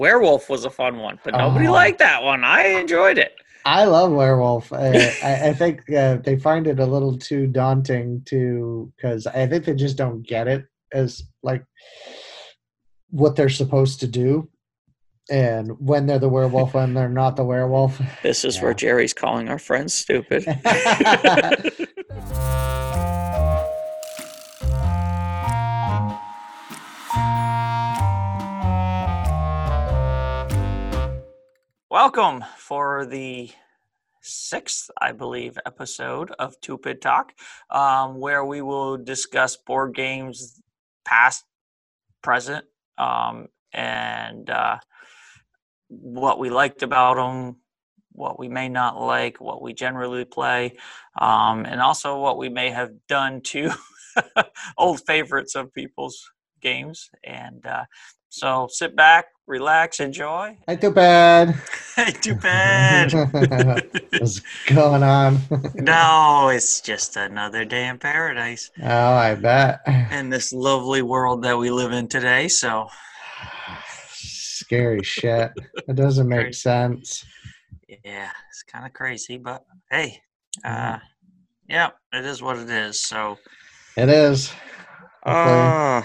Werewolf was a fun one, but nobody Oh. liked that one. I enjoyed it. I love werewolf. I, I, think uh, they find it a little too daunting to because I think they just don't get it as like what they're supposed to do, and when they're the werewolf, when they're not the werewolf. This is where Jerry's calling our friends stupid. Welcome for the sixth, I believe, episode of Tupid Talk, um, where we will discuss board games, past, present, um, and uh, what we liked about them, what we may not like, what we generally play, um, and also what we may have done to old favorites of people's games. And uh, so sit back, relax, enjoy. Not too bad. Hey, too bad. What's going on? no, it's just another day in paradise oh, I bet. in this lovely world that we live in today. So, Scary shit. It doesn't make sense. yeah, it's kind of crazy, but hey, Mm-hmm. uh, yeah, it is what it is. So, It is. uh,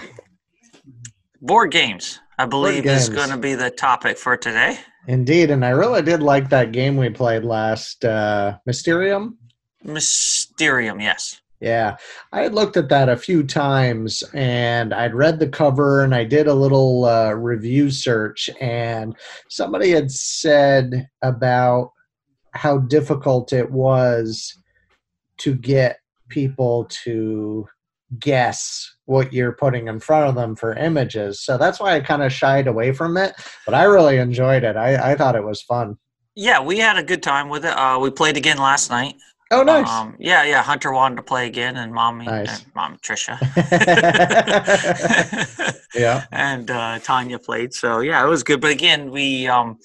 board games, I believe, is going to be the topic for today. Indeed, and I really did like that game we played last, uh, Mysterium. Mysterium, yes. Yeah, I had looked at that a few times and I'd read the cover and I did a little uh, review search, and somebody had said about how difficult it was to get people to guess what you're putting in front of them for images. So that's why I kind of shied away from it, but I really enjoyed it. I, I thought it was fun. Yeah, we had a good time with it. Uh, we played again last night. Oh, nice. Um, yeah, yeah. Hunter wanted to play again, and mommy, Nice. and mom Trisha, yeah. and uh, Tanya played. So yeah, it was good. But again, we um,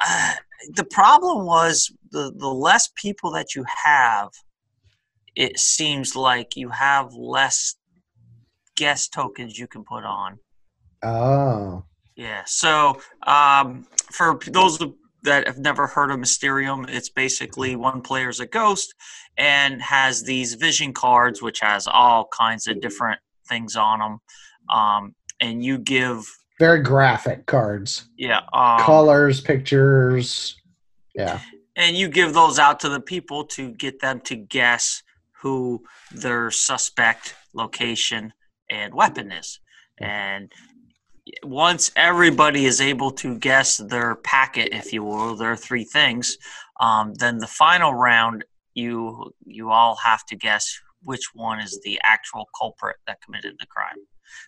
uh, the problem was the the less people that you have, it seems like you have less guest tokens you can put on. Oh. Yeah. So um, for those that have never heard of Mysterium, it's basically one player's a ghost and has these vision cards, which has all kinds of different things on them. Um, and you give, very graphic cards yeah, um, colors pictures yeah and you give those out to the people to get them to guess who their suspect location and weapon is. And once everybody is able to guess their packet if you will their three things um, then the final round you you all have to guess which one is the actual culprit that committed the crime.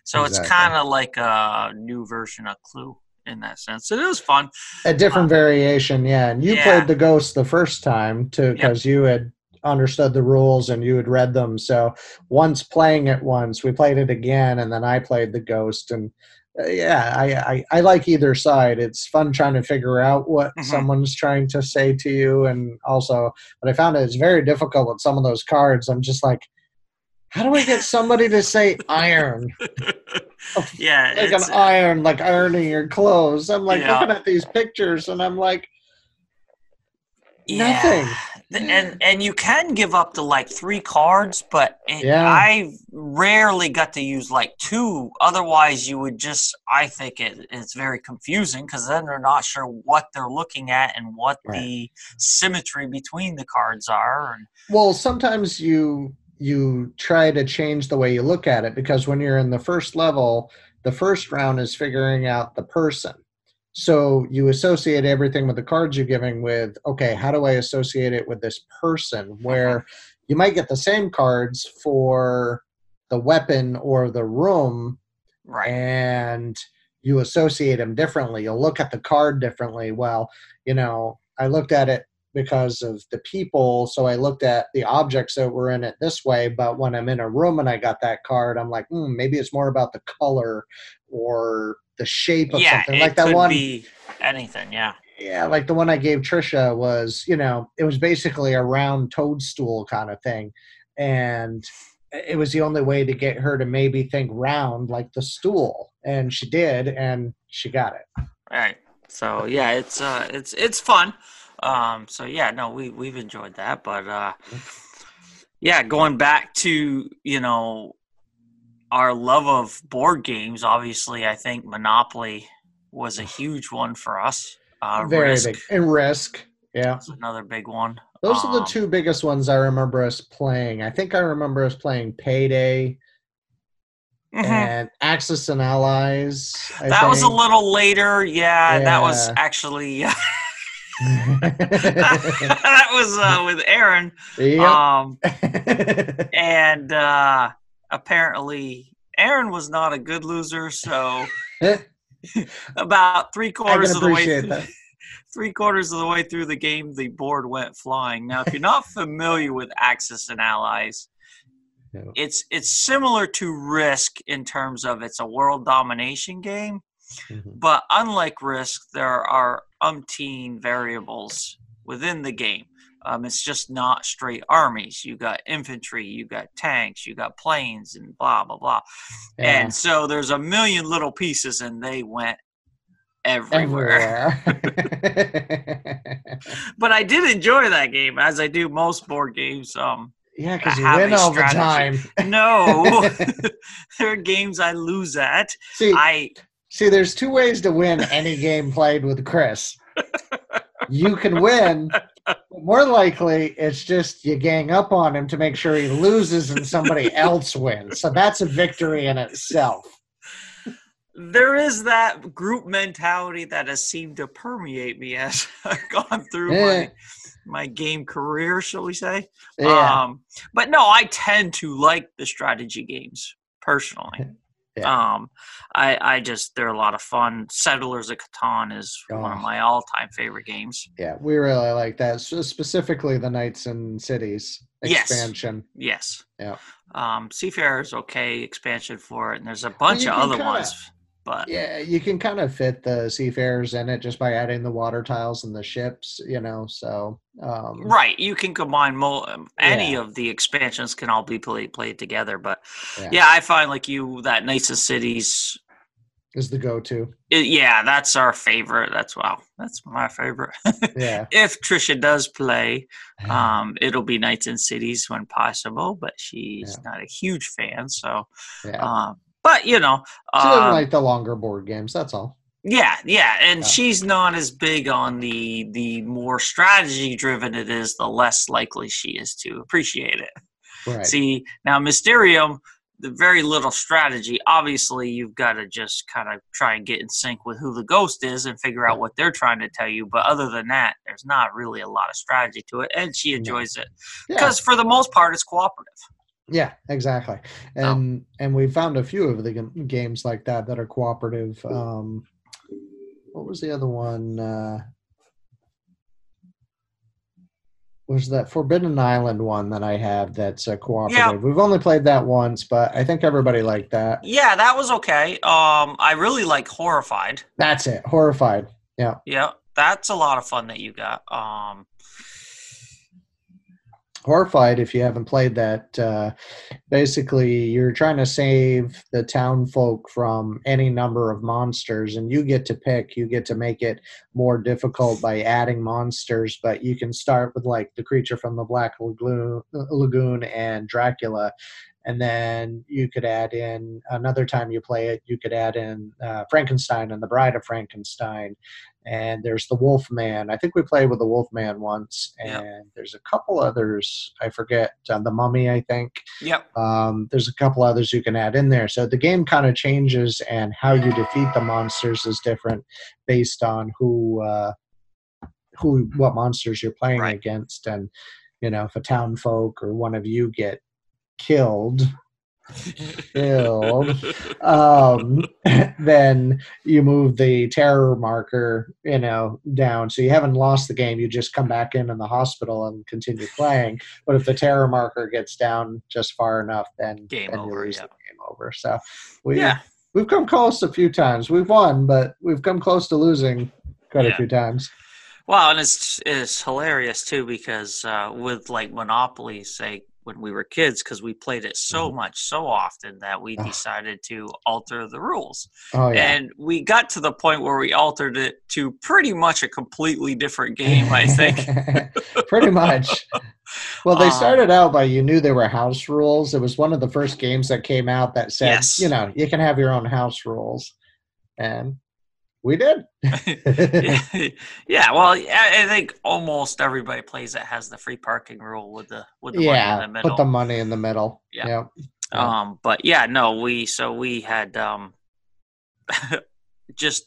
So it's kind of like a new version of clue in that sense. It was fun. A different variation yeah. And you yeah. played the ghost the first time too because you had understood the rules and you had read them so once playing it once we played it again and then i played the ghost and uh, yeah I, I i like either side it's fun trying to figure out what Mhm. someone's trying to say to you and also but i found it is very difficult with some of those cards i'm just like how do i get somebody to say iron yeah like an iron, like ironing your clothes. I'm like Yeah. looking at these pictures and I'm like, Yeah. nothing. And and you can give up to like three cards, but it, Yeah. I rarely got to use like two. Otherwise, you would just. I think it, it's very confusing because then they're not sure what they're looking at and what Right. the symmetry between the cards are. And Well, sometimes you you try to change the way you look at it because when you're in the first level, the first round is figuring out the person. So you associate everything with the cards you're giving with, okay, how do I associate it with this person? Where you might get the same cards for the weapon or the room, right, and you associate them differently. You'll look at the card differently. Well, you know, I looked at it because of the people, so I looked at the objects that were in it this way. But when I'm in a room and I got that card, I'm like, hmm, maybe it's more about the color or the shape of yeah, something. it Like that could one, be anything. Yeah, yeah, like the one I gave Trisha was, you know, it was basically a round toadstool kind of thing, and it was the only way to get her to maybe think round like the stool, and she did, and she got it. Right. So yeah, it's uh, it's it's fun. Um, so yeah, no, we we've enjoyed that, but uh, yeah, going back to you know our love of board games. Obviously, I think Monopoly was a huge one for us. Uh, Very Risk, big. And Risk. Yeah. is another big one. Those are the Um, two biggest ones I remember us playing. I think I remember us playing Payday Mhm. and Axis and Allies. I that was a little later. Yeah, that was actually that was uh, with Aaron. Yep. Um, and uh, apparently Aaron was not a good loser. So about three quarters of the way through, three quarters of the way through the game, the board went flying. Now, if you're not familiar with Axis and Allies, it's it's similar to Risk in terms of it's a world domination game, Mhm. but unlike Risk, there are umpteen variables within the game. Um, it's just not straight armies. You got infantry, you got tanks, you got planes, and blah blah blah. Yeah. And so there's a million little pieces, and they went everywhere. Everywhere. But I did enjoy that game, as I do most board games. Um, yeah, because you win all the time. no, there are games I lose at. See, I see, there's two ways to win any game played with Chris. You can win. More likely, it's just you gang up on him to make sure he loses and somebody else wins. So that's a victory in itself. there is that group mentality that has seemed to permeate me as I've gone through Yeah. my my game career, shall we say? Yeah. Um, but no, I tend to like the strategy games personally. Yeah. Um, I I just they're a lot of fun. Settlers of Catan is one of Oh. my all time favorite games. yeah, we really like that. So specifically, the Knights and Cities expansion. Yes. Yeah. Um, Seafarer is okay expansion for it, and there's a bunch you of other kinda- ones. But Yeah, you can kind of fit the seafarers in it just by adding the water tiles and the ships, you know. So, um, right, you can combine mo- um, any Yeah. of the expansions can all be played played together. But Yeah. yeah, I find like you that Knights of Cities. is the go-to. Yeah, that's our favorite. That's wow, that's my favorite. Yeah, if Trisha does play, um, it'll be Knights and Cities when possible, but she's not a huge fan. So, yeah. um, but you know, She doesn't um, like the longer board games. That's all. yeah, yeah, and Yeah. she's not as big on the the more strategy driven it is, the less likely she is to appreciate it. Right. See, now Mysterium, the very little strategy. Obviously, you've got to just kind of try and get in sync with who the ghost is and figure out what they're trying to tell you. But other than that, there's not really a lot of strategy to it, and she enjoys it yeah, because for the most part, it's cooperative. Yeah, exactly. And and we found a few of the g- games like that that are cooperative. Um, what was the other one? Uh, was that Forbidden Island one that I have that's uh, cooperative? We've only played that once, but I think everybody liked that. Yeah, that was okay. Um, I really like Horrified. That's it. Horrified. Yeah. Yeah, that's a lot of fun that you got. Um, Horrified, if you haven't played that, uh, basically you're trying to save the town folk from any number of monsters, and you get to pick. You get to make it more difficult by adding monsters, but you can start with like the creature from the Black Lagoon, Lagoon and Dracula. And then you could add in another time you play it, you could add in uh, Frankenstein and the Bride of Frankenstein. And there's the Wolfman. I think we played with the Wolfman once. Yep. And there's a couple others. I forget. Uh, the Mummy, I think. yep. Um, there's a couple others you can add in there. So the game kind of changes, and how you defeat the monsters is different based on who, uh, who, what monsters you're playing Right. against, and you know if a town folk or one of you get killed, um, then you move the terror marker, you know, down. So you haven't lost the game. You just come back in in the hospital and continue playing. But if the terror marker gets down just far enough, then Game then over, yeah. the game over. So we yeah, we've come close a few times. We've won, but we've come close to losing quite a few times. Well, and it's it's hilarious too because uh, with like Monopoly, say when we were kids because we played it so Mhm. much so often that we decided to alter the rules. Oh yeah. And we got to the point where we altered it to pretty much a completely different game, I think. Pretty much. Well, they Um, started out by you knew there were house rules. It was one of the first games that came out that said, Yes. you know, you can have your own house rules. And we did. yeah, well, I think almost everybody plays it has the free parking rule with the with the money in yeah, the middle. put the money in the middle. Yeah. Yeah. Um, but yeah, no, we so we had um just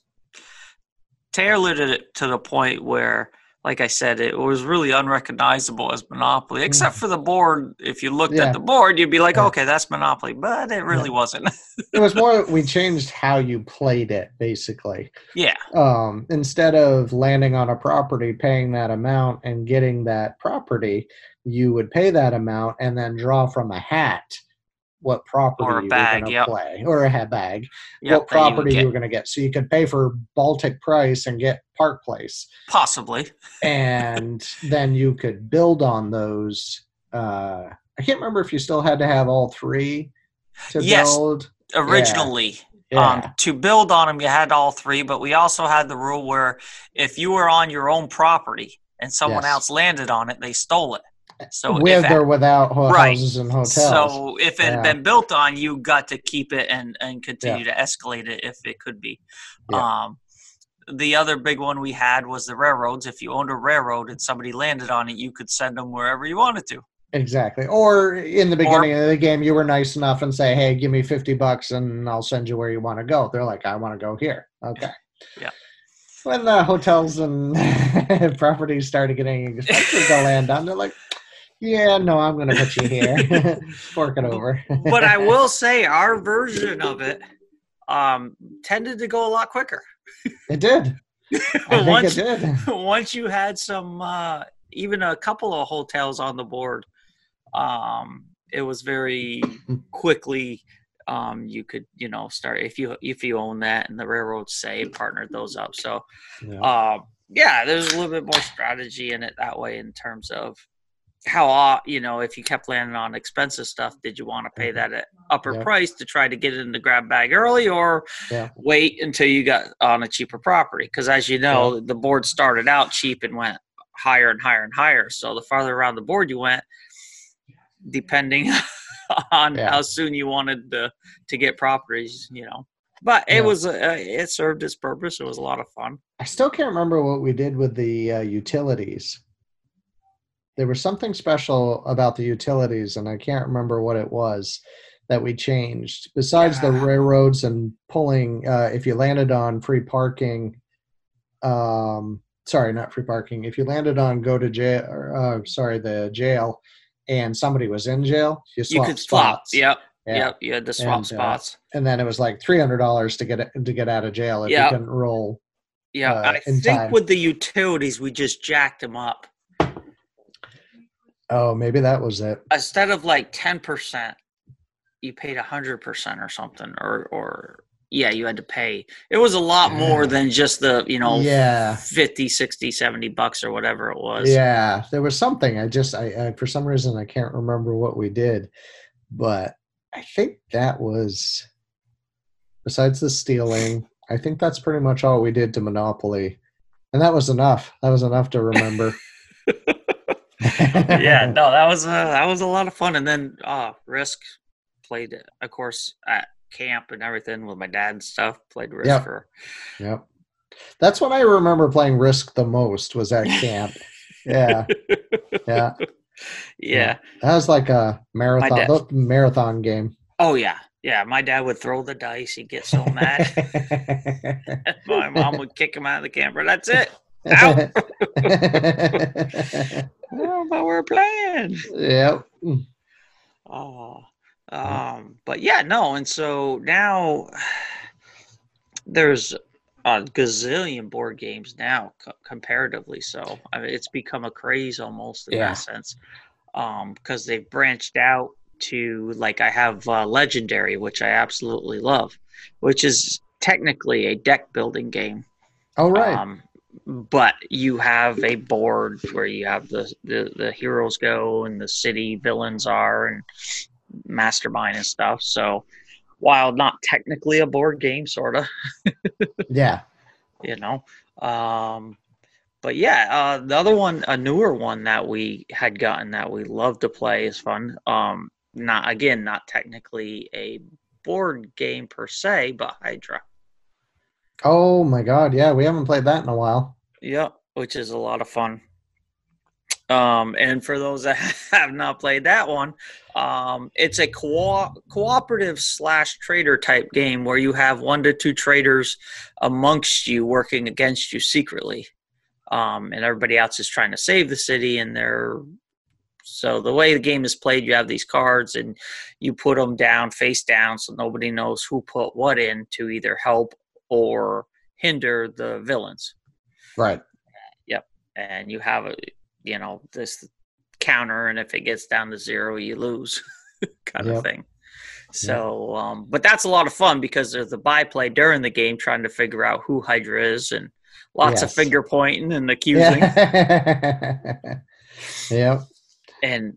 tailored it to the point where, like I said, it was really unrecognizable as Monopoly, except for the board. If you looked. Yeah. at the board, you'd be like, Yeah. okay, that's Monopoly, but it really wasn't. it was more we changed how you played it basically. yeah, um, instead of landing on a property, paying that amount, and getting that property, you would pay that amount and then draw from a hat what property Or a you were going to yep. play, or a bag, yep, what you property you get- were going to get. So you could pay for Baltic Price and get Park Place, possibly. and then you could build on those. Uh, I can't remember if you still had to have all three to Yes. build. Originally, Yeah. Um, to build on them, you had all three, but we also had the rule where if you were on your own property and someone Yes. else landed on it, they stole it. So with if or without ho- Right. houses and hotels. so if it Yeah. had been built on, you got to keep it and and continue to escalate it if it could be. Yeah. Um, the other big one we had was the railroads. If you owned a railroad and somebody landed on it, you could send them wherever you wanted to. Exactly. Or in the beginning of the game, you were nice enough and say, "Hey, give me fifty bucks, and I'll send you where you want to go." They're like, "I want to go here." Okay. Yeah. When the hotels and properties started getting expensive to land on, they're like, "Yeah, no, I'm going to put you here. Fork it over." but I will say our version of it um, tended to go a lot quicker. it did. I think once, it did. once you had some, uh, even a couple of hotels on the board, um, it was very quickly. Um, you could, you know, start if you if you own that, and the railroads say partnered those up. So, Yeah. um, yeah, there's a little bit more strategy in it that way in terms of how you know if you kept landing on expensive stuff did you want to pay Mhm. that at upper Yeah. price to try to get it in the grab bag early or Yeah. wait until you got on a cheaper property because as you know the board started out cheap and went higher and higher and higher so the farther around the board you went depending on Yeah. how soon you wanted to to get properties you know but it Yeah. was uh, it served its purpose it was a lot of fun I still can't remember what we did with the uh, utilities. There was something special about the utilities, and I can't remember what it was that we changed. Besides the railroads and pulling, uh, if you landed on free parking, um, sorry, not free parking. If you landed on go to jail, or, uh, sorry, the jail, and somebody was in jail, you you could swap spots. yep Yeah. yep you had to swap And, uh, spots And then it was like three hundred dollars to get it, to get out of jail if Yeah. you couldn't roll. yeah uh, i in think time. with the utilities we just jacked them up Oh, maybe that was it. instead of like 10% you paid 100% or something or or yeah you had to pay it was a lot more than just the you know Yeah. 50 60 70 bucks or whatever it was Yeah, there was something. I just, I, I for some reason, I can't remember what we did, but I think that was, besides the stealing, I think that's pretty much all we did to Monopoly, and that was enough. That was enough to remember. yeah no that was uh, that was a lot of fun and then uh risk played of course at camp and everything with my dad and stuff played risk Yep. for Yep. That's when I remember playing Risk the most. Was at camp. yeah, yeah. yeah That was like a marathon marathon game. oh yeah yeah my dad would throw the dice he'd get so mad my mom would kick him out of the camper that's it Out. Oh, but we're playing yep. Oh, um, but yeah, no, and so now there's a gazillion board games now, co- comparatively. So I mean, it's become a craze almost in Yeah. that sense, um, because they've branched out to like I have uh, Legendary, which I absolutely love, which is technically a deck building game. All right. Um, but you have a board where you have the, the the heroes go and the city villains are and mastermind and stuff. So while not technically a board game, sort of. yeah. You know. Um, but yeah, uh, the other one, a newer one that we had gotten that we love to play is fun. Um, not again, not technically a board game per se, but Hydra. Oh my god, yeah, we haven't played that in a while. Yep, which is a lot of fun. Um, and for those that have not played that one, um, it's a co- cooperative slash traitor type game where you have one to two traitors amongst you working against you secretly, um, and everybody else is trying to save the city. And they're so the way the game is played, you have these cards and you put them down face down, so nobody knows who put what in to either help or hinder the villains. Right. Yep. And you have a you know this counter and if it gets down to zero you lose kind yep. of thing so um but that's a lot of fun because there's the byplay during the game trying to figure out who hydra is and lots yes. of finger pointing and accusing yep and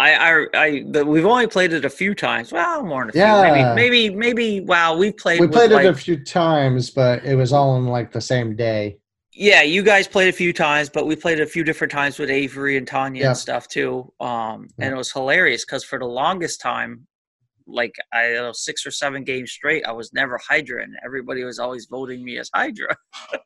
I, I, I, the, we've only played it a few times. Well, more than a yeah. few. Maybe, maybe, maybe. Wow, we played. We played it like, a few times, but it was all in like the same day yeah, you guys played a few times, but we played a few different times with Avery and Tanya yeah. and stuff too. Um, yeah. and it was hilarious because for the longest time, like I don't know, six or seven games straight, I was never Hydra, and everybody was always voting me as Hydra.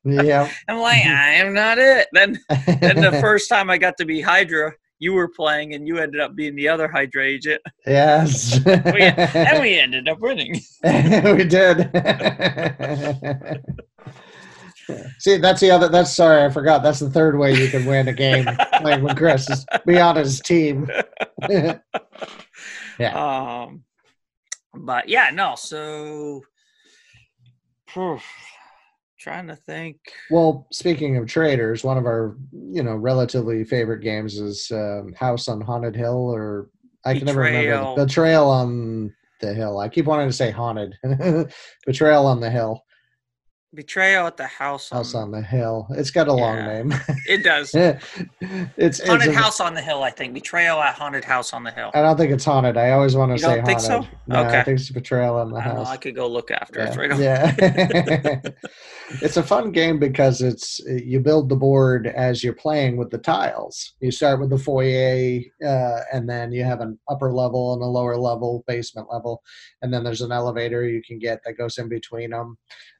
yeah, I'm like, I am not it. Then, then the first time I got to be Hydra, you were playing, and you ended up being the other Hydra agent. Yes, we, and we ended up winning. we did. See, that's the other. That's sorry, I forgot. That's the third way you can win a game playing with Chris is be on his team. yeah. Um, but yeah, no. So, trying to think. Well, speaking of traitors, one of our you know relatively favorite games is um, House on Haunted Hill, or I can Betrayal. never remember the Betrayal on the Hill. I keep wanting to say Haunted. Betrayal on the Hill. Betrayal at the House House on, on the Hill. It's got a yeah, long name. it does. it's Haunted it's House on the Hill. I think Betrayal at Haunted House on the Hill. I don't think it's haunted. I always want to say don't think haunted. So? No, okay. I think it's Betrayal on the I House. Know, I could go look after yeah. it. Right yeah. it's a fun game because it's you build the board as you're playing with the tiles. You start with the foyer, uh, and then you have an upper level and a lower level, basement level, and then there's an elevator you can get that goes in between them.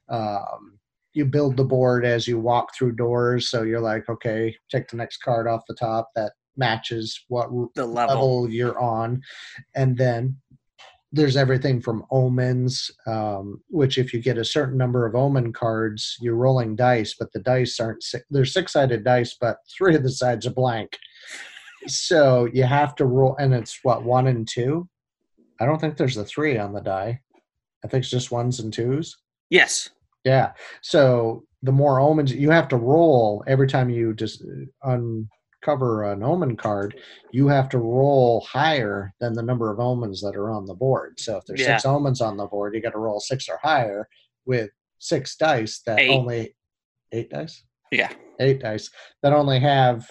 Um, you build the board as you walk through doors. So you're like, okay, take the next card off the top that matches what the level, level you're on, and then there's everything from omens, um, which if you get a certain number of omen cards, you're rolling dice, but the dice aren't. They're six-sided dice, but three of the sides are blank. So you have to roll, and it's what one and two. I don't think there's a three on the die. I think it's just ones and twos. Yes. Yeah. So the more omens you have to roll every time you just uh, uncover an omen card, you have to roll higher than the number of omens that are on the board. So if there's yeah. six omens on the board, you got to roll six or higher with six dice that eight. only eight dice. Yeah, eight dice that only have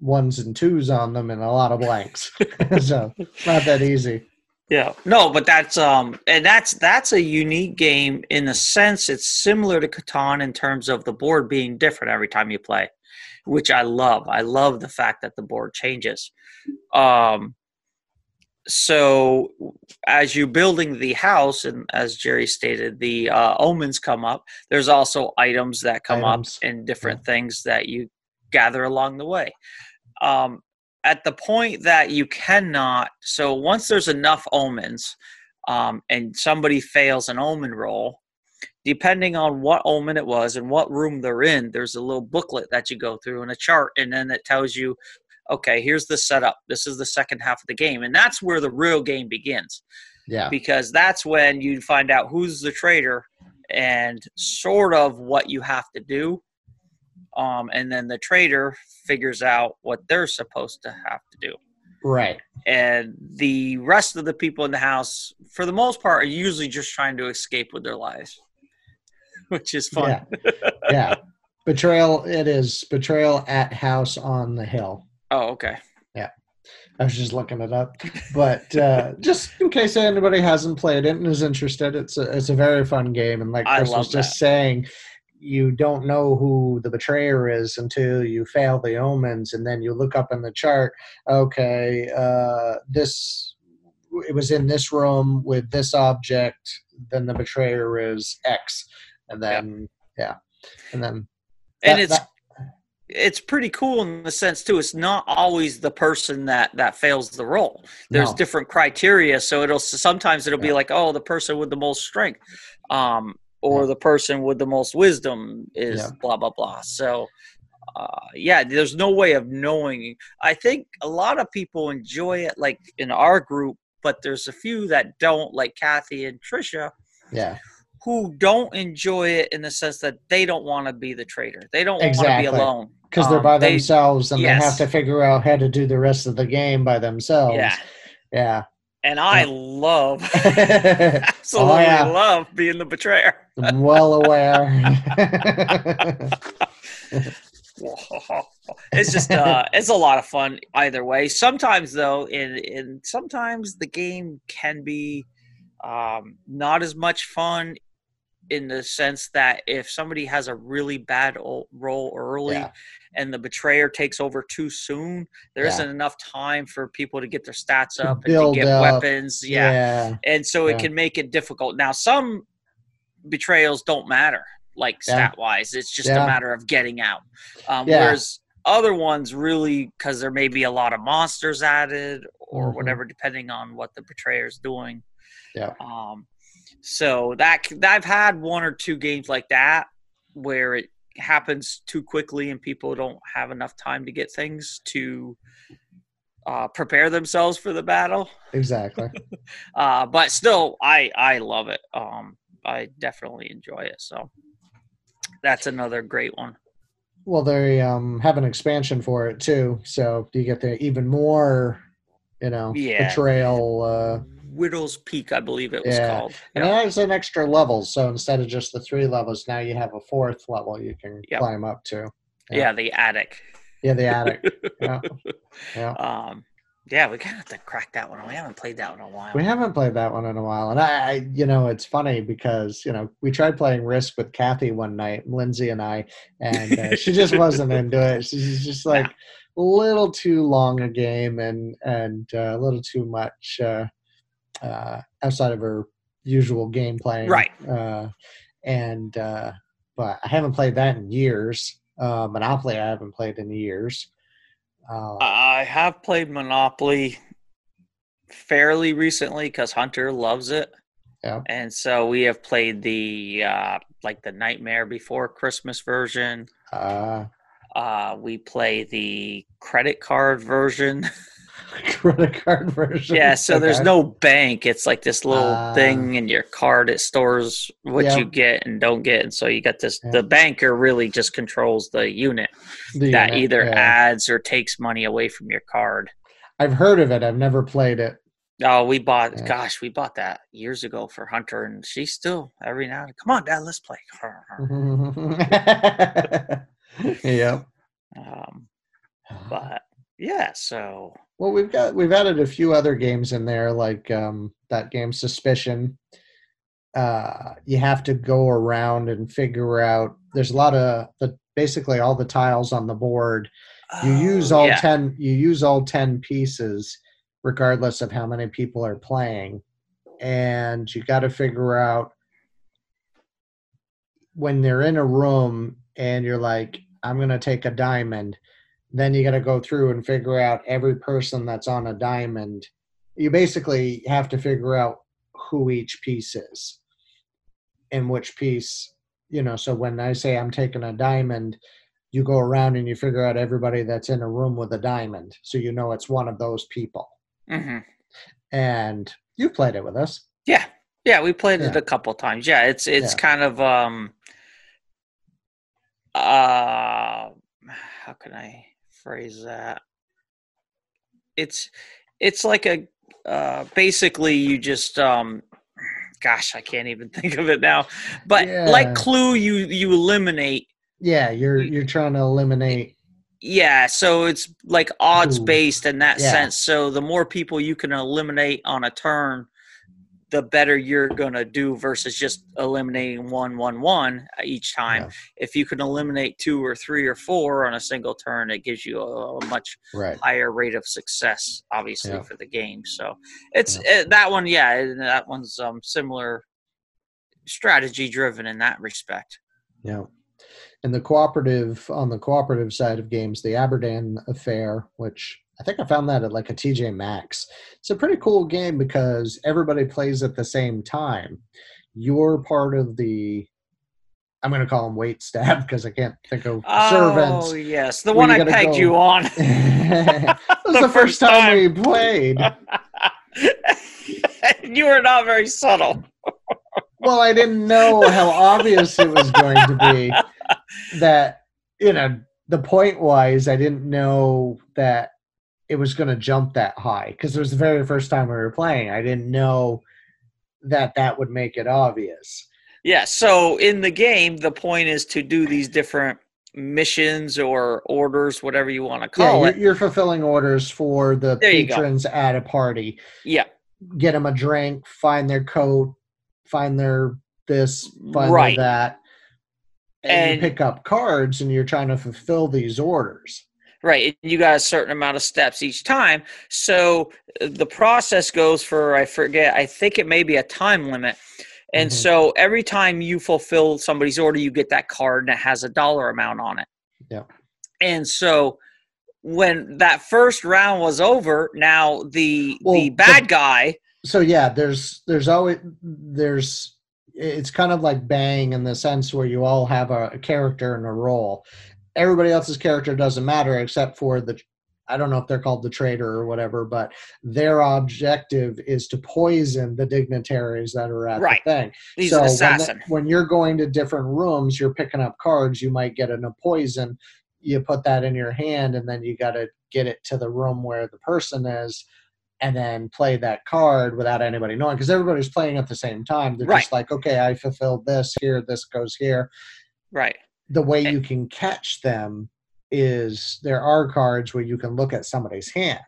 ones and twos on them and a lot of blanks. so not that easy. Yeah. No, but that's um and that's that's a unique game in the sense it's similar to Catan in terms of the board being different every time you play, which I love. I love the fact that the board changes. Um so as you're building the house and as jerry stated the uh, omens come up there's also items that come items. up and different yeah. things that you gather along the way um, at the point that you cannot so once there's enough omens um, and somebody fails an omen roll depending on what omen it was and what room they're in there's a little booklet that you go through and a chart and then it tells you okay here's the setup. This is the second half of the game. And that's where the real game begins. Yeah. Because that's when you find out who's the traitor and sort of what you have to do um, and then the traitor figures out what they're supposed to have to do. Right. And the rest of the people in the house, for the most part, are usually just trying to escape with their lives, which is fun. Yeah. yeah. Betrayal. It is betrayal at house on the hill. Oh, okay. Yeah. I was just looking it up, but uh, just in case anybody hasn't played it and is interested, it's a it's a very fun game. And like I Chris was just saying, you don't know who the betrayer is until you fail the omens, and then you look up in the chart. Okay, uh, this it was in this room with this object. Then the betrayer is X, and then yeah, and then and it's that- it's pretty cool in the sense too. It's not always the person that that fails the roll. There's No. different criteria, so it'll sometimes it'll be like, oh, the person with the most strength, um, or the person with the most wisdom is Yeah. blah blah blah. So. Uh, yeah, there's no way of knowing. I think a lot of people enjoy it, like in our group, but there's a few that don't, like Kathy and Trisha, yeah, who don't enjoy it in the sense that they don't want to be the traitor. They don't want to be alone because they're Um, by they- themselves and they have to figure out how to do the rest of the game by themselves. Yeah, Yeah. And I love, I'm absolutely yeah. love being the betrayer. well aware. it's just uh it's a lot of fun either way sometimes though in in sometimes the game can be um not as much fun in the sense that if somebody has a really bad roll early Yeah. and the betrayer takes over too soon there Yeah. not enough time for people to get their stats To up and to get up. weapons yeah yeah. and so it can make it difficult. Now, some betrayals don't matter, like stat wise. It's just a matter of getting out. Um. Whereas other ones really, because there may be a lot of monsters added or Mhm. whatever, depending on what the betrayer is doing. Yeah. Um, so that I've had one or two games like that where it happens too quickly and people don't have enough time to get things to uh, prepare themselves for the battle Exactly. uh, but still, I I love it. Um, I definitely enjoy it. So that's another great one. Well, they um, have an expansion for it too, so you get the even more, you know, Yeah. betrayal. Uh, Widow's Peak, I believe it was Yeah. called. and Yeah. it has an extra level, so instead of just the three levels, now you have a fourth level you can Yep. climb up to. yeah, the attic. Yeah, the attic. yeah, yeah. Um, yeah, we kind of have to crack that one. We haven't played that one in a while. We haven't played that one in a while, and I, I, you know, it's funny because you know we tried playing Risk with Kathy one night, Lindsay and I, and uh, she just wasn't into it. She's just like a little too long a game and and uh, a little too much uh, uh, outside of her usual game playing. Right. Uh, and uh, but I haven't played that in years. Uh, Monopoly, I haven't played in years. Uh, I have played Monopoly fairly recently because Hunter loves it. Yeah. And so we have played the uh, like the Nightmare Before Christmas version. uh, Uh, we play the credit card version. credit card version. yeah, so there's no bank. It's like this little Ah. thing in your card. It stores what Yeah. you get and don't get. And so you got this. Yeah. The banker really just controls the unit The that unit, either yeah. adds or takes money away from your card. I've heard of it. I've never played it. Oh, we bought. Gosh, we bought that years ago for Hunter, and she still every now and then, come on, Dad, let's play. yep. um, but yeah, so Well, we've got we've added a few other games in there, like um, that game Suspicion. Uh, you have to go around and figure out. There's a lot of the basically all the tiles on the board. You use Oh, all yeah. ten. You use all ten pieces, regardless of how many people are playing, and you got to figure out when they're in a room and you're like, I'm gonna take a diamond. Then you got to go through and figure out every person that's on a diamond. You basically have to figure out who each piece is and which piece, you know. So when I say I'm taking a diamond, you go around and you figure out everybody that's in a room with a diamond. So you know it's one of those people. hmm And you played it with us. Yeah, yeah, we played it a couple times. Yeah, it's it's Yeah. kind of um, uh, how can I phrase that? It's it's like a uh, basically you just um, gosh, I can't even think of it now. But Yeah. like Clue, you you eliminate Yeah, you're you're trying to eliminate. Yeah, so it's like odds Ooh. based in that Yeah. sense. So the more people you can eliminate on a turn, the better you're gonna do versus just eliminating one, one, one each time. Yeah. If you can eliminate two or three or four on a single turn, it gives you a, a much Right. higher rate of success, obviously, Yeah. for the game. So it's uh, that one, yeah, that one's um, similar strategy driven in that respect. Yeah. And the cooperative on the cooperative side of games, the Aberdeen affair, which I think I found that at like a TJ Maxx. It's a pretty cool game because everybody plays at the same time. You're part of the I'm going to call them wait staff because I can't think of Oh servants. Oh yes, the one I pegged go. you on. that was The the, first time, time. we played. you were not very subtle. Well, I didn't know how obvious it was going to be that, you know, the point wise, I didn't know that it was going to jump that high because it was the very first time we were playing. I didn't know that that would make it obvious. Yeah, so in the game, the point is to do these different missions or orders, whatever you want to call you're, it. you're fulfilling orders for the There patrons at a party. Yeah, Get them a drink, find their coat, find their this, find Right. their that. And, And- you pick up cards and you're trying to fulfill these orders. Right. and You got a certain amount of steps each time. So uh, the process goes for, I forget, I think it may be a time limit. And Mhm. so every time you fulfill somebody's order, you get that card and it has a dollar amount on it. Yeah. And so when that first round was over, now the Well, the the- bad guy, so yeah there's there's always there's it's kind of like bang in the sense where you all have a, a character and a role everybody else's character doesn't matter except for the i don't know if they're called the traitor or whatever but their objective is to poison the dignitaries that are at Right. the thing he's so when, the- when you're going to different rooms you're picking up cards you might get in a poison you put that in your hand and then you got to get it to the room where the person is and then play that card without anybody knowing because everybody's playing at the same time they're Right. just like okay i fulfilled this here this goes here right. The way you can catch them is there are cards where you can look at somebody's hand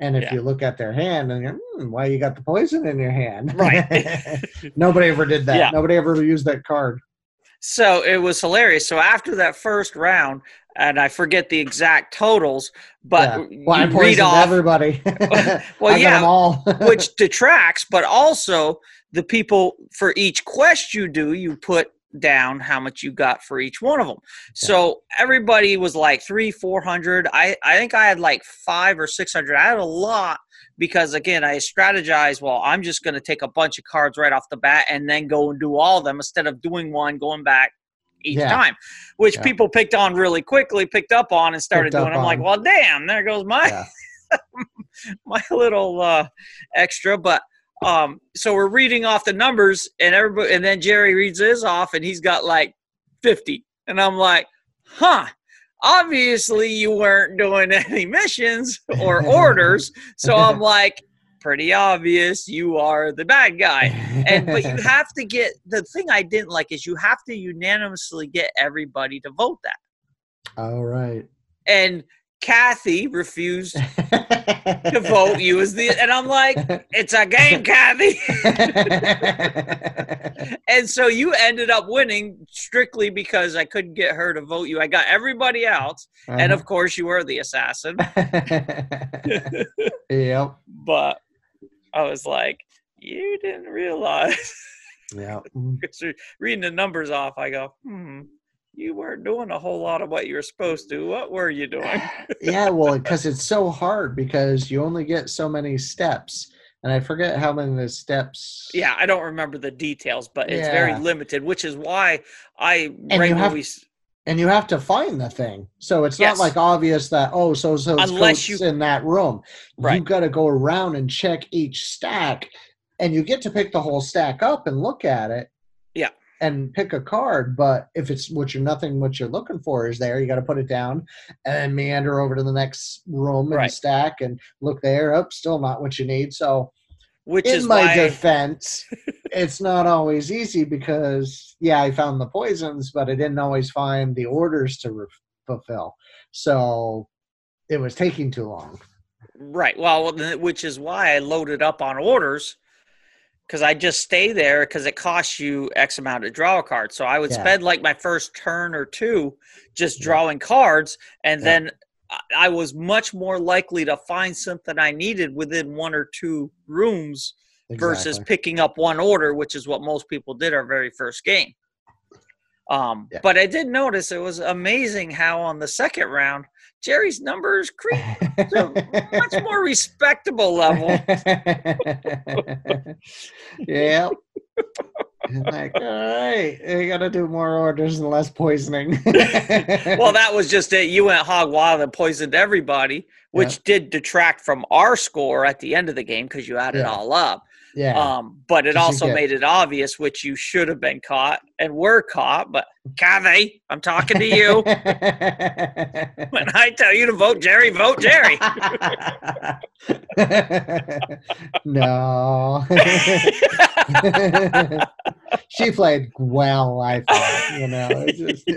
and if Yeah. you look at their hand and you're hmm, why you got the poison in your hand Right. nobody ever did that Yeah. nobody ever used that card So it was hilarious. So after that first round, and I forget the exact totals, but Yeah. well you read off everybody Well, yeah, all which detracts, but also the people for each quest you do, you put down how much you got for each one of them. So everybody was like three, four hundred. I I think I had like five or six hundred. I had a lot because again, I strategized. Well, I'm just going to take a bunch of cards right off the bat and then go and do all of them instead of doing one, going back each Yeah. time, which Yeah. people picked on really quickly, picked up on, and started doing. I'm like, well, damn, there goes my Yeah. my little uh, extra, but um, so we're reading off the numbers, and everybody, and then Jerry reads his off, and he's got like fifty, and I'm like, huh. Obviously, you weren't doing any missions or orders, so I'm like, pretty obvious you are the bad guy. And but you have to get the thing I didn't like is you have to unanimously get everybody to vote that. all right And Kathy refused to vote you as the, and I'm like, it's a game, Kathy. and so you ended up winning strictly because I couldn't get her to vote you. I got everybody else, and of course you were the assassin. yep. But I was like, you didn't realize. Yeah. Reading the numbers off, I go, hmm, you weren't doing a whole lot of what you were supposed to. What were you doing? yeah, well, because it's so hard because you only get so many steps, and I forget how many the steps. Yeah, I don't remember the details, but it's very limited, which is why I you regularly. have- s- and you have to find the thing. So it's Yes. not like obvious that oh, so so Unless you- in that room. Right. You got to go around and check each stack, and you get to pick the whole stack up and look at it. And pick a card, but if it's what you're nothing, what you're looking for is there. You got to put it down and meander over to the next room and Right. stack and look there. Up, still not what you need. So which in is my defense, it's not always easy because yeah, I found the poisons, but I didn't always find the orders to re- fulfill. So it was taking too long. Right. Well, which is why I loaded up on orders because I just stay there because it costs you X amount to draw a card. So I would Yeah. spend like my first turn or two just Yeah. drawing cards, and Yeah. then I- was much more likely to find something I needed within one or two rooms versus picking up one order, which is what most people did our very first game. Um, Yeah. But I did notice it was amazing how on the second round, Jerry's numbers creep to a much more respectable level. yeah. like, all right, you got to do more orders and less poisoning. well, that was just it. You went hog wild and poisoned everybody, which did detract from our score at the end of the game because you added Yeah. all up. Yeah. Um, but it also get- made it obvious, which you should have been caught and were caught. But Kathy, I'm talking to you. when I tell you to vote Jerry, vote Jerry. no. she played well, I thought, you know. just-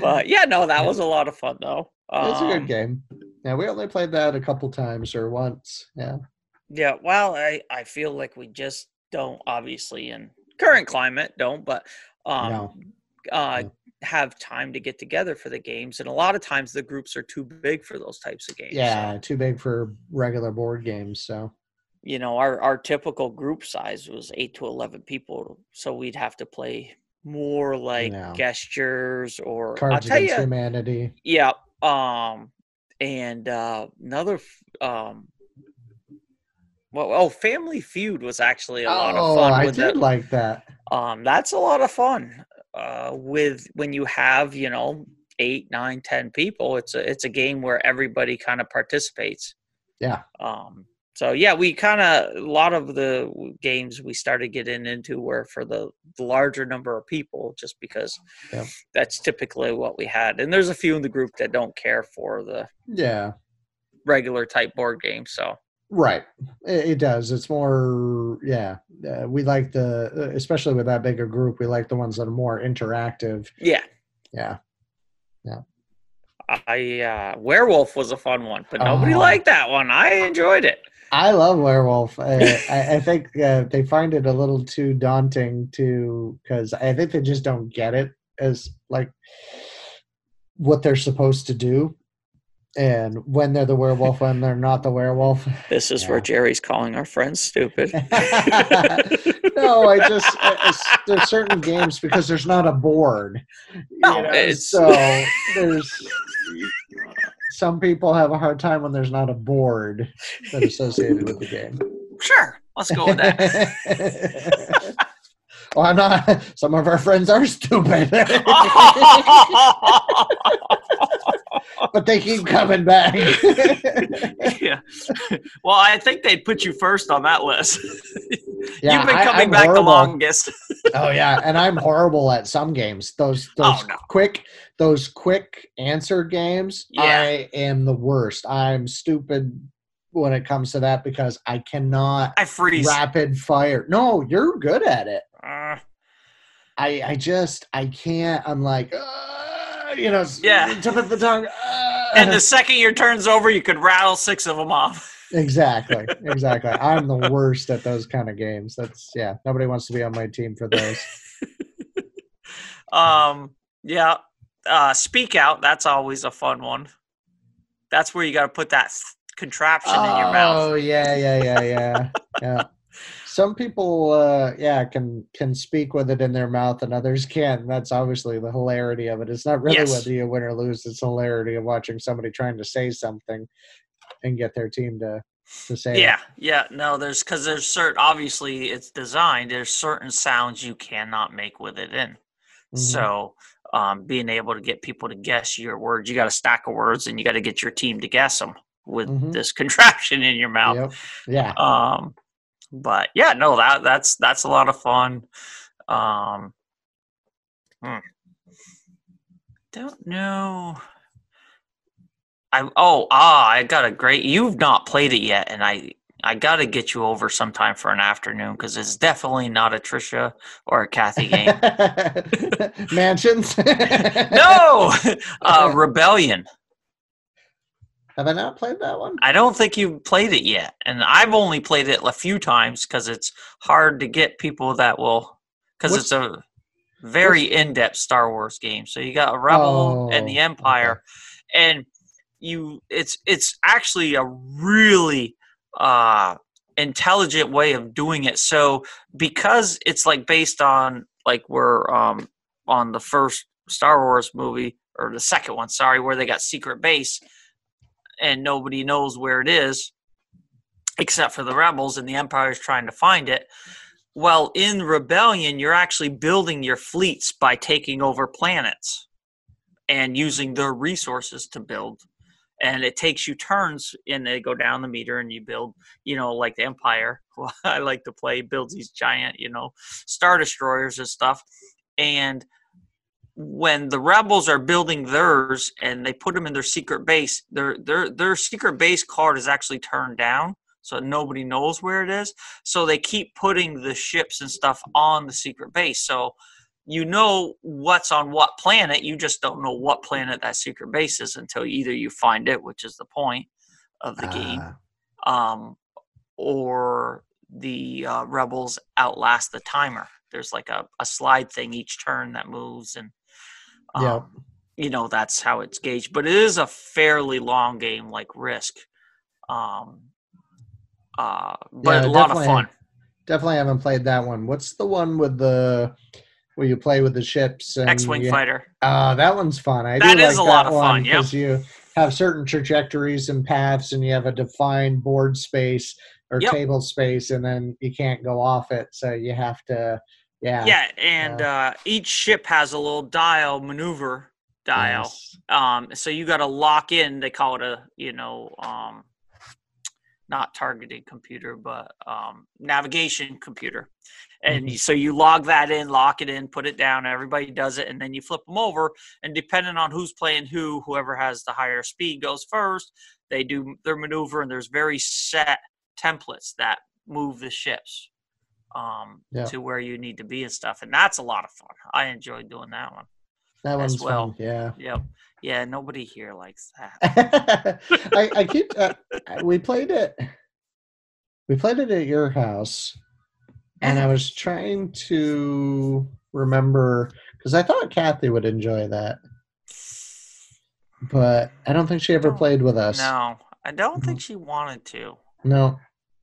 but yeah, no, that was a lot of fun though. it's a Um, good game. Yeah, we only played that a couple times or once. Yeah. Yeah, well, I, I feel like we just don't obviously in current climate don't, but um No. uh No. have time to get together for the games and a lot of times the groups are too big for those types of games. so, Yeah, too big for regular board games, so you know, our our typical group size was 8 to 11 people, so we'd have to play more like No. gestures or I'll Cards tell Against you Humanity. Yeah. Um, and uh, another, um, well, oh, Family Feud was actually a lot of Oh, fun. I with did like that. um, that's a lot of fun. Uh, with when you have you know eight, nine, ten people, it's a it's a game where everybody kind of participates. Yeah. Um. So yeah, we kind of a lot of the games we started getting into were for the, the larger number of people, just because Yep. that's typically what we had. And there's a few in the group that don't care for the Yeah. regular type board game. So Right. It, does. It's more, yeah. Uh, we like the, uh, especially with that bigger group, we like the ones that are more interactive. yeah, Yeah. Yeah. I uh, werewolf was a fun one, but nobody Oh. liked that one. I enjoyed it. I love Werewolf. I, I, I think uh, they find it a little too daunting to, because I think they just don't get it as like what they're supposed to do. And when they're the werewolf, when they're not the werewolf. This is Yeah. where Jerry's calling our friends stupid. no, I just there's certain games because there's not a board. you No, it's- so there's some people have a hard time when there's not a board that associated with the game. sure, let's go with that. well, I'm not. Some of our friends are stupid, but they keep coming back. yeah. Well, I think they'd put you first on that list. Yeah, You've been coming I'm back horrible. the longest. oh yeah, and I'm horrible at some games. Those oh, those Oh, no. quick those quick answer games. Yeah. I am the worst. I'm stupid when it comes to that because I cannot I freeze. rapid fire. No, you're good at it. Uh, I I just I can't. I'm like, uh, you know, Yeah. tip of the tongue. uh. and the second your turn's over, you could rattle six of them off. exactly, exactly. I'm the worst at those kind of games. That's yeah. Nobody wants to be on my team for those. Um, yeah. Uh, speak out. That's always a fun one. That's where you got to put that th- contraption in your mouth. Oh yeah, yeah, yeah, yeah, yeah. Some people, uh, yeah, can can speak with it in their mouth, and others can't. And that's obviously the hilarity of it. It's not really Yes. whether you win or lose; it's hilarity of watching somebody trying to say something and get their team to to say. it. Yeah, yeah. No, there's because there's certain. Obviously, it's designed. There's certain sounds you cannot make with it in. Mhm. So, um, being able to get people to guess your words, you got a stack of words, and you got to get your team to guess them with Mhm. this contraption in your mouth. Yep. Yeah. Um, but yeah, no, that that's that's a lot of fun. Um, hmm. don't know. I oh ah, I got a great. You've not played it yet, and I I got to get you over sometime for an afternoon because it's definitely not a Trisha or a Kathy game. Mansions? no, uh, Rebellion. Have I not played that one? I don't think you've played it yet, and I've only played it a few times because it's hard to get people that will. Because it's a very in-depth Star Wars game. So you got a Rebel Oh, and the Empire, and you it's it's actually a really uh intelligent way of doing it. So because it's like based on like we're um on the first Star Wars movie or the second one, sorry, where they got secret base and nobody knows where it is except for the rebels and the empire is trying to find it. Well in rebellion you're actually building your fleets by taking over planets and using their resources to build. And it takes you turns and they go down the meter and you build you know like the empire. I like to play builds these giant you know star destroyers and stuff. And when the rebels are building theirs and they put them in their secret base their their their secret base card is actually turned down so nobody knows where it is. So they keep putting the ships and stuff on the secret base. So you know what's on what planet you just don't know what planet that secret base is until either you find it which is the point of the game Ah, um, or the uh, rebels outlast the timer. There's like a, a slide thing each turn that moves, and um, Yeah. you know that's how it's gauged. But it is a fairly long game, like Risk. Um, uh, but Yeah, a lot of fun. definitely haven't played that one. What's the one with the where you play with the ships? X-wing you- fighter. Uh, that one's fun. I That do is like a lot of fun, because you have certain trajectories and paths, and you have a defined board space or Yep. table space, and then you can't go off it. So you have to, yeah, Yeah, and uh, each ship has a little dial maneuver dial. um so you got to lock in they call it a you know um not targeted computer but um navigation computer. And Mhm. so you log that in lock it in put it down everybody does it and then you flip them over and depending on who's playing who whoever has the higher speed goes first they do their maneuver and there's very set templates that move the ships um Yeah. to where you need to be and stuff and that's a lot of fun i enjoy doing that one That as one's well. fun. Yeah. Yep. Yeah, nobody here likes that. I, I keep. Uh, we played it. We played it at your house, and I was trying to remember because I thought Kathy would enjoy that, but I don't think she ever played with us. No, I don't think she wanted to. no,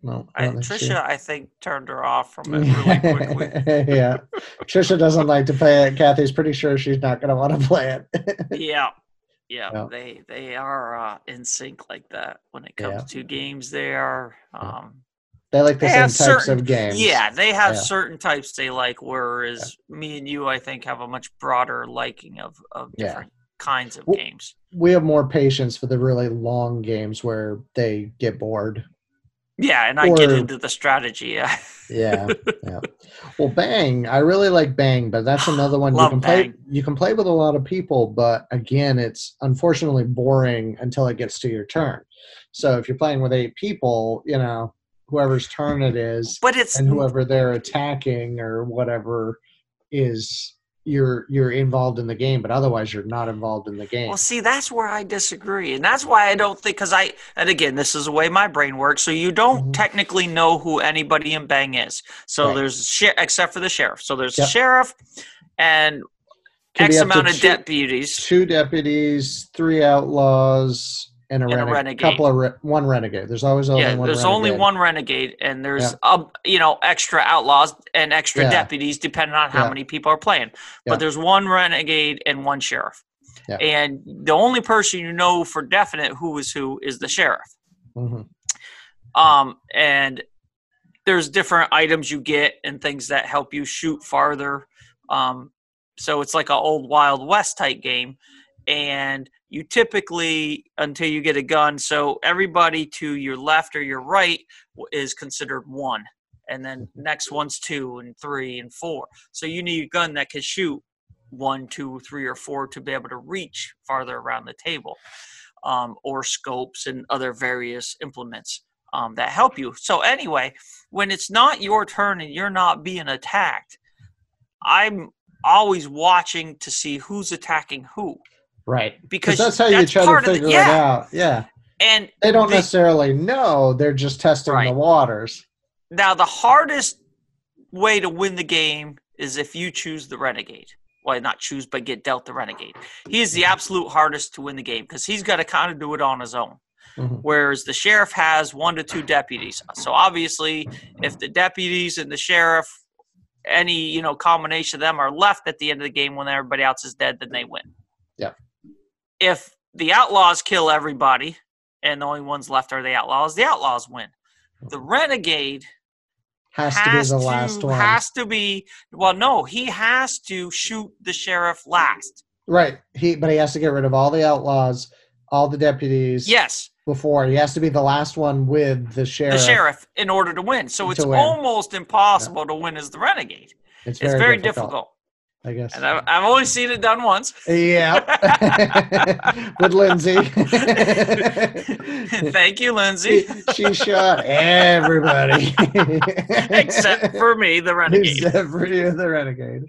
no. I, don't think she- Trisha, I think, turned her off from it really quickly. yeah, Trisha doesn't like to play it. Kathy's pretty sure she's not going to want to play it. yeah. Yeah, Yeah. they they are uh, in sync like that when it comes Yeah. to games. They are, um, they like the They same types certain- of games. yeah, they have Yeah. certain types they like. Whereas me and you, I think, have a much broader liking of of Yeah. different kinds of Well- games. we have more patience for the really long games where they get bored. Yeah, and I get into the strategy. Yeah, yeah. Well, Bang, I really like Bang, but that's another one you can play. Bang. You can play with a lot of people, but again, it's unfortunately boring until it gets to your turn. So if you're playing with eight people, you know, whoever's turn it is, but it's and whoever they're attacking or whatever is you're you're involved in the game, but otherwise you're not involved in the game. Well, see, that's where I disagree, and that's why I don't think because I and again, this is the way my brain works. So you don't Mhm. technically know who anybody in Bang is. So Right. there's sheriff, except for the sheriff. So there's Yep. sheriff and be X amount of two- deputies. two deputies, three outlaws, and a, And a renegade. renegade. Couple of re- one renegade. There's always only Yeah, one. there's renegade. only one renegade, and there's Yeah. you know extra outlaws and extra Yeah. deputies depending on how Yeah. many people are playing. But there's one renegade and one sheriff, Yeah. and the only person you know for definite who is who is the sheriff. Mhm. um, and there's different items you get and things that help you shoot farther um, so it's like an old wild west type game and you typically until you get a gun so everybody to your left or your right is considered one and then next one's two and three and four. So you need a gun that can shoot one two three or four to be able to reach farther around the table um, or scopes and other various implements um, that help you. So anyway, when it's not your turn and you're not being attacked, I'm always watching to see who's attacking who right. because Because that's how you try to part of the- figure it out. Yeah. and They don't the- necessarily know. They're just testing the waters. Now, the hardest way to win the game is if you choose the renegade. Well, not choose, but get dealt the renegade. He is the absolute hardest to win the game because he's got to kind of do it on his own. Mhm. Whereas the sheriff has one to two deputies. So obviously, if the deputies and the sheriff, any you know combination of them are left at the end of the game when everybody else is dead, then they win. Yep. If the outlaws kill everybody and the only ones left are the outlaws, the outlaws win. The renegade Has, to be the last one. Has to be. Well, no, he has to shoot the sheriff last. Right. He but he has to get rid of all the outlaws, all the deputies Yes, before. He has to be the last one with the sheriff. the sheriff in order to win. So To it's win. almost impossible to win as the renegade. It's It's very, very difficult, difficult. I guess. And I've, I've only seen it done once. yeah. with Lindsay. Thank you, Lindsay. she, she shot everybody. Except for me, the renegade. Except for you, the renegade.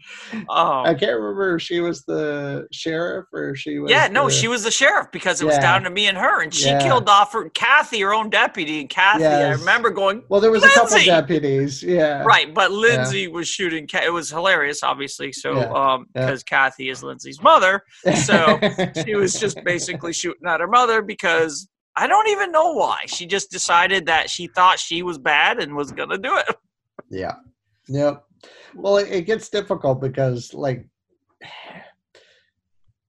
Oh. I Oh, can't remember if she was the sheriff or she was. yeah, no, the- she was the sheriff because it was down to me and her, and she Yeah. killed off her Kathy, her own deputy, and Kathy. I remember going, Well, there was a couple deputies. Yeah. Right, but Lindsay was shooting. It was hilarious, obviously. So, Yeah, um, yeah. because Kathy is Lindsay's mother, so she was just basically shooting at her mother because I don't even know why. She just decided that she thought she was bad and was gonna do it. Yeah. Yep. Well, it, it gets difficult because, like,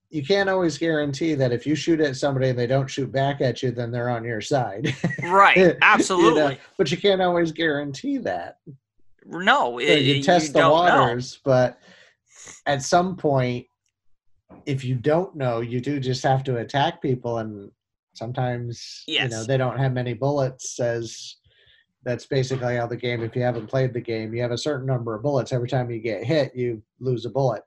you can't always guarantee that if you shoot at somebody and they don't shoot back at you, then they're on your side. Right, You know, absolutely. but you can't always guarantee that. No, So it, you you test the don't waters, but at some point, if you don't know, you do just have to attack people, and sometimes you know they don't have many bullets. As that's basically how the game. If you haven't played the game, you have a certain number of bullets. Every time you get hit, you lose a bullet,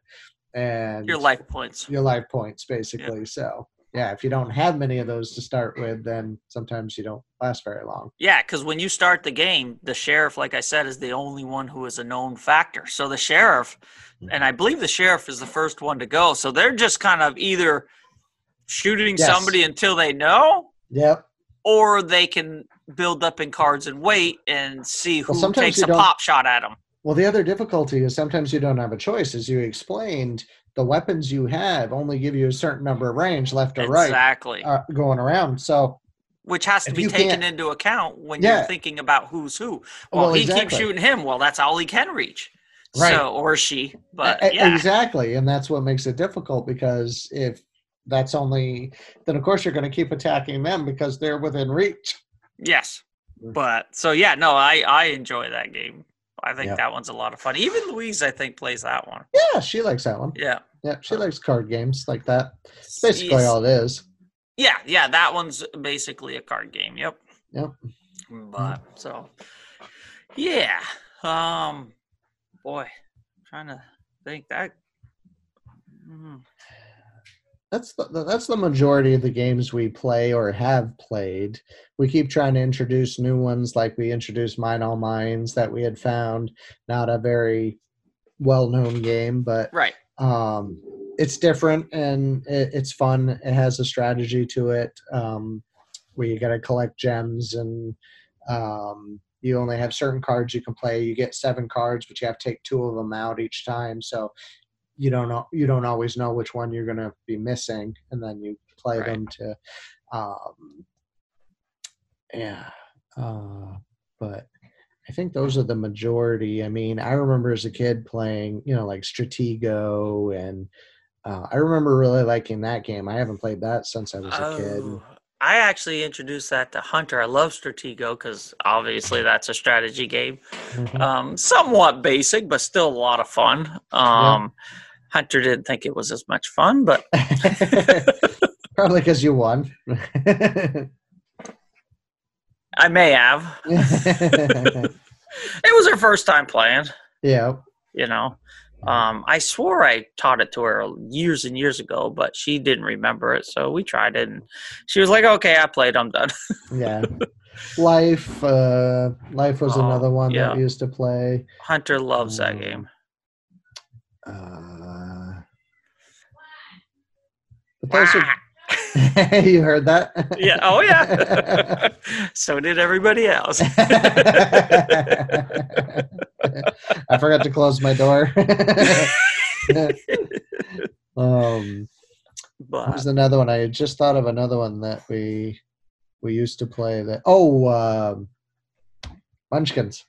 and Your life points. your life points basically. So yeah, if you don't have many of those to start with, then sometimes you don't last very long. Yeah, because when you start the game, the sheriff, like I said, is the only one who is a known factor. So the sheriff, and mm-hmm. I believe the sheriff is the first one to go. So they're just kind of either shooting Yes. somebody until they know, Yep. or they can build up in cards and wait and see who Well, takes a don't- pop shot at them. Well, the other difficulty is sometimes you don't have a choice. As you explained, the weapons you have only give you a certain number of range left or right Exactly. uh, going around. So, Which has to be taken into account when Yeah. you're thinking about who's who. Well, Well, he keeps shooting him. Well, that's all he can reach. Right. So, or she. But e- yeah. exactly. And that's what makes it difficult because if that's only, then of course you're going to keep attacking them because they're within reach. Yes. Mm. But so yeah, no, I I enjoy that game. I think Yeah. that one's a lot of fun. Even Louise, I think, plays that one. Yeah, she likes that one. Yeah. Yeah, she likes card games like that. It's basically all it is. Yeah, yeah, that one's basically a card game. Yep. Yep. But so yeah. Um boy, trying to think that mm, That's the that's the majority of the games we play or have played. We keep trying to introduce new ones, like we introduced Mine All Mines that we had found. Not a very well-known game, but right. um, it's different and it, it's fun. It has a strategy to it um, where you got to collect gems and um, you only have certain cards you can play. You get seven cards, but you have to take two of them out each time. So you don't know you don't always know which one you're going to be missing, and then you play Right. them to. Um, yeah, uh, but I think those are the majority. I mean, I remember as a kid playing, you know, like Stratego, and uh, I remember really liking that game. I haven't played that since I was a kid. Oh, I actually introduced that to Hunter. I love Stratego because obviously that's a strategy game. Mhm. Um, somewhat basic, but still a lot of fun. Um, Hunter didn't think it was as much fun, but Probably because you won. I may have. It was her first time playing, yeah. you know. Um, I swore I taught it to her years and years ago, but she didn't remember it. So we tried it, and she was like, "Okay, I played. I'm done." Yeah. Life, uh, Life was Oh, another one yeah. that we used to play. Hunter loves that Um, game. Uh, but those are, you heard that? yeah. Oh yeah. so did everybody else. I forgot to close my door. um, but was another one? I had just thought of another one that we we used to play. That oh, um, Munchkins.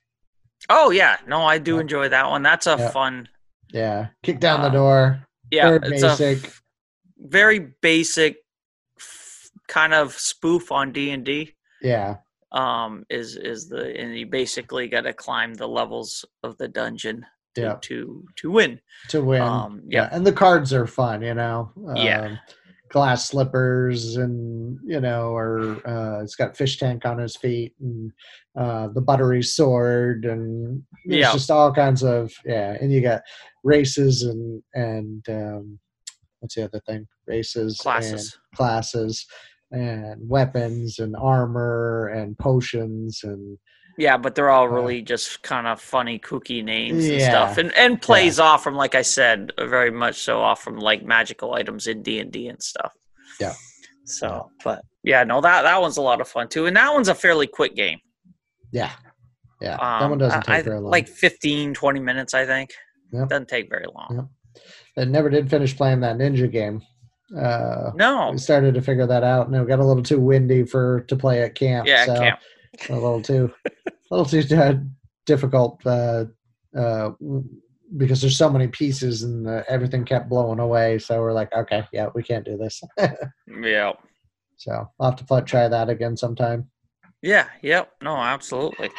oh yeah, no, I do Yeah. enjoy that one. That's a Yeah. fun. Yeah, kick down the Uh, door. Yeah, Very it's basic. f- very basic f- kind of spoof on D and D. yeah, Um, is is the and you basically got to climb the levels of the dungeon to yeah, to, to win. to win. Um, yeah, yeah, and the cards are fun. You know. Yeah. Glass slippers and you know or uh it's got fish tank on his feet and uh the buttery sword and there's Yeah. just all kinds of yeah and you got races and and um what's the other thing races classes. and classes and weapons and armor and potions and Yeah, but they're all Uh, really just kind of funny, kooky names and Yeah. stuff, and and plays off from, like I said, very much so off from like magical items in D and D and stuff. Yeah. So, but yeah, no, that that one's a lot of fun too, and that one's a fairly quick game. yeah yeah that Um, one doesn't take I- very long Like 15, 20 minutes, I think. Yep. Doesn't take very long. Yep. I never did finish playing that ninja game uh No. we started to figure that out and it got a little too windy for to play at camp Yeah, so camp. A little too a little too uh, difficult uh uh because there's so many pieces and uh, everything kept blowing away so we're like okay yeah we can't do this Yeah. so i'll have to play, try that again sometime Yeah. Yep. No, absolutely.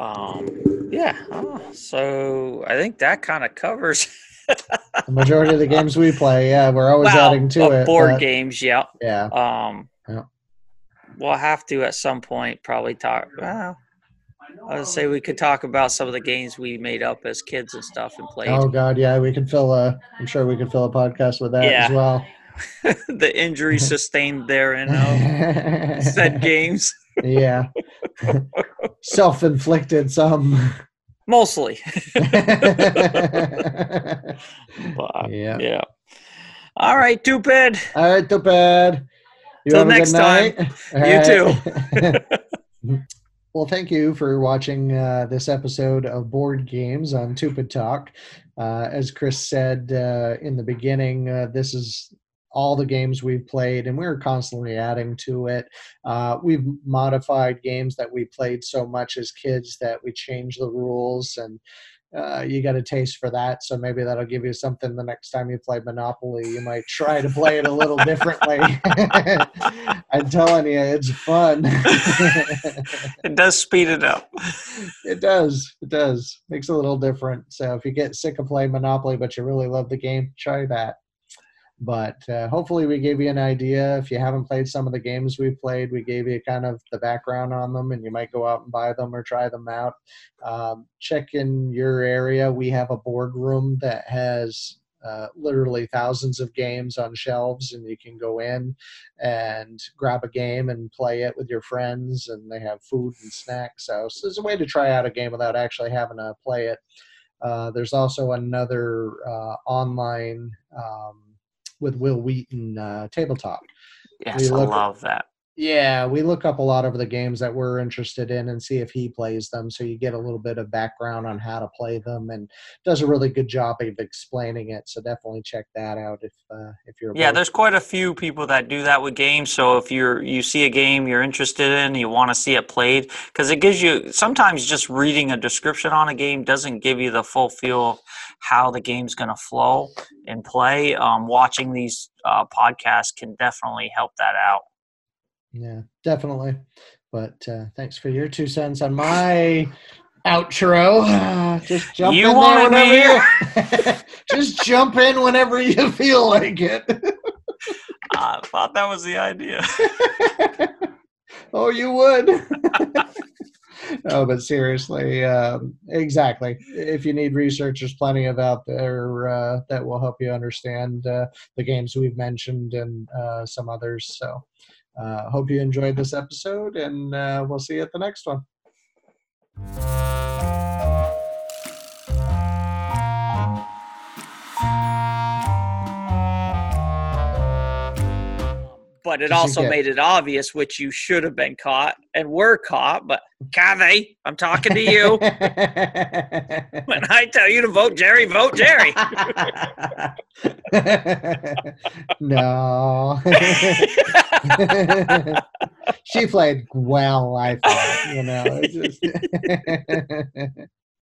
Um. Yeah. Oh, so I think that kind of covers. the majority of the games we play yeah we're always well, adding to it board but- games. Yeah. yeah Um, Yeah. We'll have to at some point probably talk. Well, I would say we could talk about some of the games we made up as kids and stuff and played. oh god yeah we could fill a i'm sure we could fill a podcast with that Yeah. as well the injury sustained there in uh, said games, yeah self-inflicted some mostly. yeah. But, yeah. All right, stupid. All right, too bad. You Till have a good next time. You too. well, thank you for watching uh, this episode of Board Games on Tupid Talk. Uh, as Chris said uh, in the beginning, uh, this is all the games we've played, and we're constantly adding to it. Uh, we've modified games that we played so much as kids that we changed the rules, and uh, you got a taste for that. So maybe that'll give you something the next time you play Monopoly. You might try to play it a little differently. I'm telling you, it's fun. It does speed it up. it does. It does. Makes it a little different. So if you get sick of playing Monopoly, but you really love the game, try that. But uh, hopefully, we gave you an idea. If you haven't played some of the games we've played, we gave you kind of the background on them, and you might go out and buy them or try them out. Um, check in your area. We have a boardroom that has uh, literally thousands of games on shelves, and you can go in and grab a game and play it with your friends, and they have food and snacks. So, so there's a way to try out a game without actually having to play it. Uh, there's also another uh, online um, with Wil Wheaton uh, tabletop. Yes, We I love that. Yeah, we look up a lot of the games that we're interested in and see if he plays them, so you get a little bit of background on how to play them, and does a really good job of explaining it. So definitely check that out if uh, if you're Yeah, bored. there's quite a few people that do that with games. So if you're you see a game you're interested in, you want to see it played, because it gives you sometimes just reading a description on a game doesn't give you the full feel of how the game's going to flow and play. Um, watching these uh, podcasts can definitely help that out. Yeah, definitely. But uh, thanks for your two cents on my outro. Just jump You in there whenever you. Just jump in whenever you feel like it. I thought that was the idea. oh, you would. no, but seriously, um, exactly. If you need research, there's plenty of out there uh, that will help you understand uh, the games we've mentioned and uh, some others. So uh, hope you enjoyed this episode, and uh, we'll see you at the next one. But it also get- made it obvious which you should have been caught and were caught. But Kathy, I'm talking to you. when I tell you to vote Jerry, vote Jerry. no. she played well, I thought, you know. just-